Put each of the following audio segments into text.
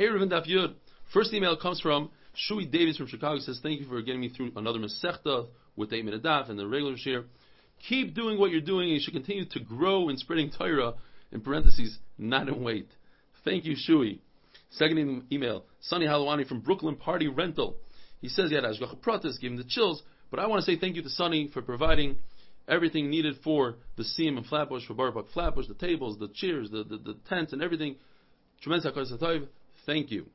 Eruvin Daf Yud. First email comes from Shui Davis from Chicago. He says, "Thank you for getting me through another Masechta with eight minute daf and the regular share. Keep doing what you're doing. And you should continue to grow in spreading Torah. In parentheses, not in weight. Thank you, Shui." Second email, Sunny Halawani from Brooklyn Party Rental. He says he had Hashgacha Pratis, gave him the chills, but I want to say thank you to Sunny for providing everything needed for the Siyum and Flatbush, for Baruch Flatbush, the tables, the chairs, the, the, the tents, and everything. Tremendous Thank you.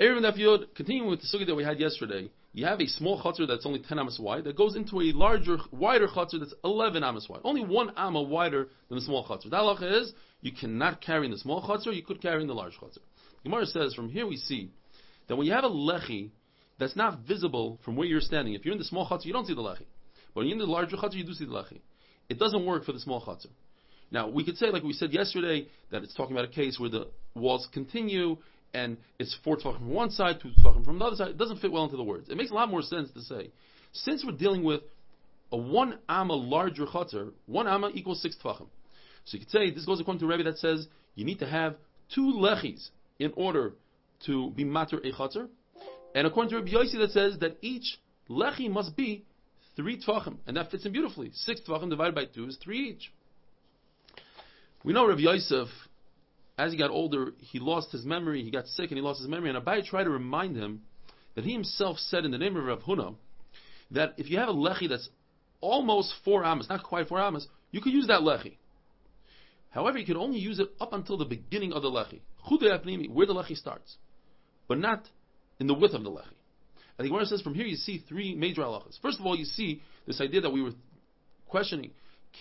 Erev Daf Yod, continuing with the sugya that we had yesterday, you have a small chutzner that's only 10 amas wide that goes into a larger, wider chutzner that's 11 amas wide. Only one amma wider than the small chutzner. The halacha is you cannot carry in the small chutzner, you could carry in the large chutzner. Gemara says from here we see that when you have a lechi that's not visible from where you're standing, if you're in the small chutzner, you don't see the lechi. But when you're in the larger chutzner, you do see the lechi. It doesn't work for the small chutzner. Now, we could say, like we said yesterday, that it's talking about a case where the walls continue and it's four tefachim from one side, two tefachim from the other side. It doesn't fit well into the words. It makes a lot more sense to say, since we're dealing with a one amma larger chutzner, one amma equals six tefachim. So you could say, this goes according to Rebbe that says, you need to have two lechis in order to be matter a chutzner. And according to Rabbi Yossi that says that each lechi must be three tefachim. And that fits in beautifully. Six tefachim divided by two is three each. We know Rabbi Yosef as he got older, he lost his memory, he got sick and he lost his memory. And Abaye tried to remind him that he himself said in the name of Rav Huna that if you have a lechi that's almost four amas, not quite four amas, you could use that lechi. However, you could only use it up until the beginning of the lechi, where the lechi starts, but not in the width of the lechi. And the Gemara says from here you see three major halachas. First of all, you see this idea that we were questioning: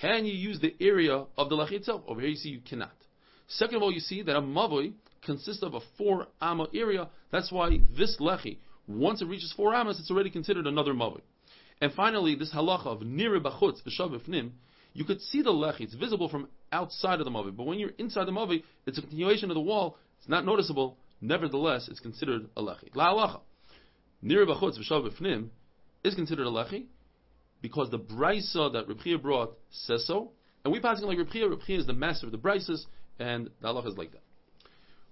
Can you use the area of the lechi itself? Over here, you see you cannot. Second of all, you see that a mavoi consists of a four amma area. That's why this lechi, once it reaches four amas, it's already considered another mavoi. And finally, this halacha of nire bachutz v'shav you could see the lechi. It's visible from outside of the mavi, but when you're inside the mavi, it's a continuation of the wall. It's not noticeable. Nevertheless, it's considered a lechi. La halacha. Nire bachutz v'shav is considered a lechi because the brisa that Reb brought says so. And we pass it like Reb Chiya. Is the master of the brises and the halacha is like that.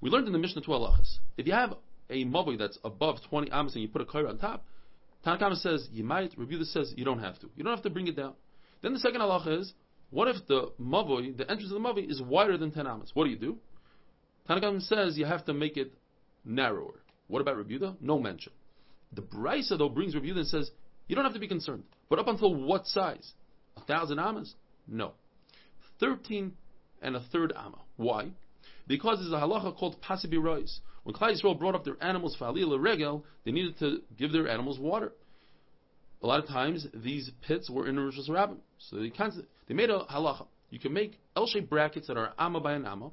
We learned in the Mishnah two halachas. If you have a mavoi that's above 20 amos and you put a kaira on top, Tanna Kamma says you might, this says you don't have to. You don't have to bring it down. Then the second halacha is, what if the mavoi, the entrance of the mavoi, is wider than 10 amos? What do you do? Tanna Kamma says you have to make it narrower. What about Rebuda? No mention. The Brisa though brings Rebuda and says you don't have to be concerned. But up until what size? A thousand amas? No. Thirteen and a third amma. Why? Because there's a halacha called pasibi rois. When Klal Yisrael brought up their animals for aliyah regel, they needed to give their animals water. A lot of times, these pits were in reshus harabim. So they, they made a halacha. You can make L-shaped brackets that are amma by an amma,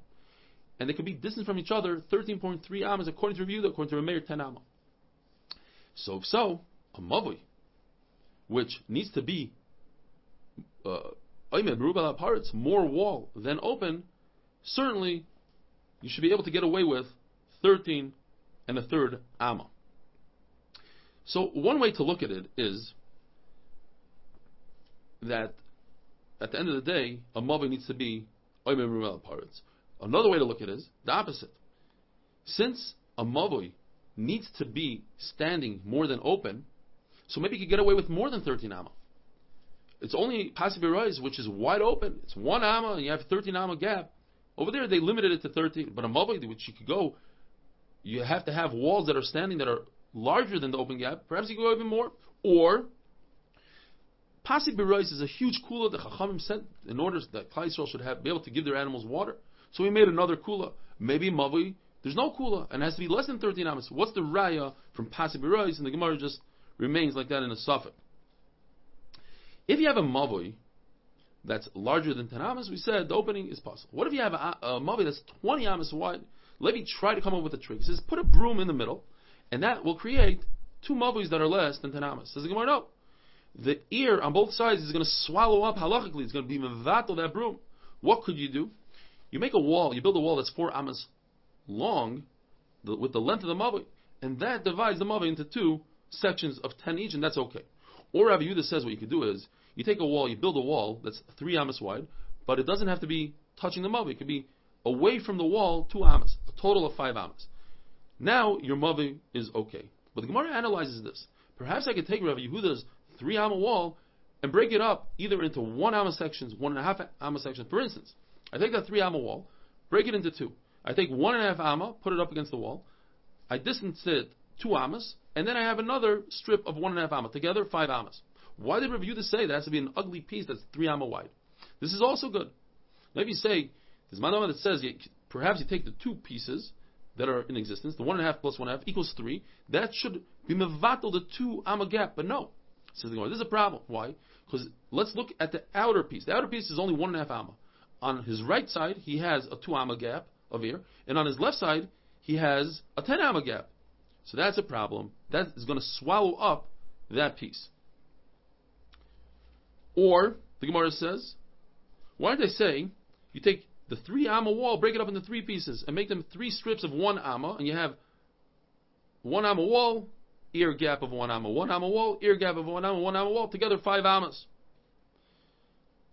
and they can be distant from each other 13.3 ammas according to review, according to Rameir 10 amma. So if so, a mavui, which needs to be uh, more wall than open, certainly you should be able to get away with 13 and a third amma. So one way to look at it is that at the end of the day, a mavi needs to be. Another way to look at it is the opposite. Since a mavi needs to be standing more than open, so maybe you could get away with more than 13 amma. It's only Pasibirais, which is wide open. It's one amma, and you have 13 amma gap. Over there, they limited it to 13. But a Mavai, which you could go, you have to have walls that are standing that are larger than the open gap. Perhaps you could go even more. Or, Pasibirais is a huge kula that Chachamim sent in order that Klal Yisrael should have, be able to give their animals water. So we made another kula. Maybe Mavai, there's no kula, and it has to be less than 13 amas. What's the raya from Pasibirais? And the Gemara just remains like that in a safek. If you have a mavoi that's larger than 10 amas, we said the opening is possible. What if you have a, a mavoi that's 20 amas wide? Levi try to come up with a trick. He says, put a broom in the middle, and that will create two mavois that are less than 10 amas. Says the Gemara, no. The ear on both sides is going to swallow up halachically. It's going to be mevatel that broom. What could you do? You make a wall, you build a wall that's 4 amas long, the, with the length of the mavoi, and that divides the mavoi into two sections of 10 each, and that's okay. Or Rabbi Yehuda says what you could do is you take a wall, you build a wall that's three amas wide, but it doesn't have to be touching the mavi. It could be away from the wall two amas, a total of five amas. Now your mavi is okay. But the Gemara analyzes this. Perhaps I could take Rav Yehuda's three amma wall and break it up either into one amma sections, one and a half amma sections. For instance, I take that three amma wall, break it into two. I take one and a half amma, put it up against the wall. I distance it two amas, and then I have another strip of one and a half amas. Together, five amas. Why did Rav Yehuda say that has to be an ugly piece that's three amma wide? This is also good. Now, if you say there's manama that says perhaps you take the two pieces that are in existence, the one and a half plus one and a half equals three. That should be mevatel the two amma gap, but no. Says the Gemara. This is a problem. Why? Because let's look at the outer piece. The outer piece is only one and a half amma. On his right side, he has a two amma gap of air, and on his left side, he has a ten amma gap. So that's a problem. That is going to swallow up that piece. Or the Gemara says, why did they say you take the three amma wall, break it up into three pieces, and make them three strips of one amma, and you have one amma wall, ear gap of one amma, one amma wall, ear gap of one amma, one amma wall, together five ammas.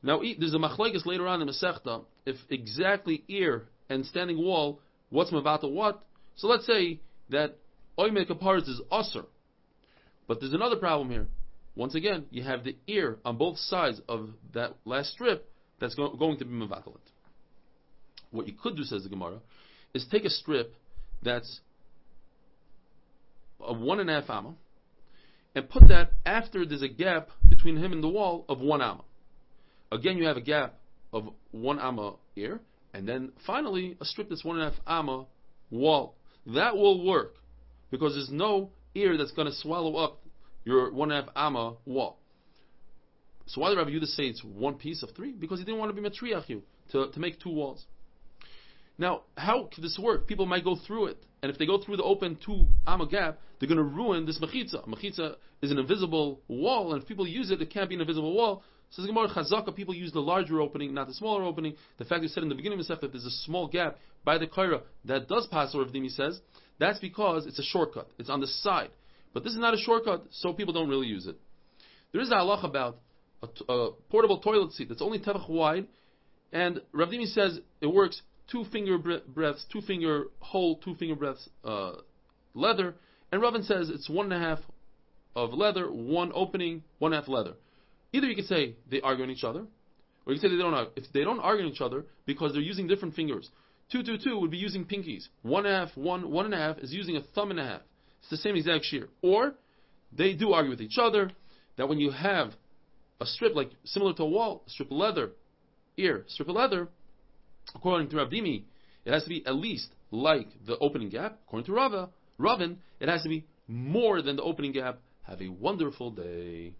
Now there's a machlokes later on in the Masechta if exactly ear and standing wall, what's mavata what. So let's say that oimek aparis is usr, but there's another problem here. Once again, you have the ear on both sides of that last strip that's go- going to be mavatalit. What you could do, says the Gemara, is take a strip that's of one and a half amma, and put that after there's a gap between him and the wall of one amma. Again, you have a gap of one amma here, and then finally a strip that's one and a half amma wall. That will work because there's no ear that's going to swallow up your one and a half amma wall. So why did Rabbi Yehuda say it's one piece of three? Because he didn't want to be matriach you to, to make two walls. Now, how could this work? People might go through it, and if they go through the open two amma gap, they're going to ruin this mechitza. Mechitza is an invisible wall, and if people use it, it can't be an invisible wall. So Says Gemara Chazaka, people use the larger opening, not the smaller opening. The fact you said in the beginning of the that there's a small gap by the kaira that does pass, or if Dimi says, that's because it's a shortcut. It's on the side. But this is not a shortcut, so people don't really use it. There is a halach about a, t- a portable toilet seat that's only tefach wide, and Rav Dimi says it works two finger breadths, two finger hole, two finger breadths uh, leather, and Ravin says it's one and a half of leather, one opening, one half leather. Either you could say they argue on each other, or you could say they don't argue. If they don't argue on each other because they're using different fingers, two two two would be using pinkies. One half, one one and a half is using a thumb and a half. It's the same exact shiur. Or they do argue with each other that when you have a strip like similar to a wall, a strip of leather, ear, strip of leather, According to Rav Dimi, it has to be at least like the opening gap. According to Rava, Ravin, it has to be more than the opening gap. Have a wonderful day.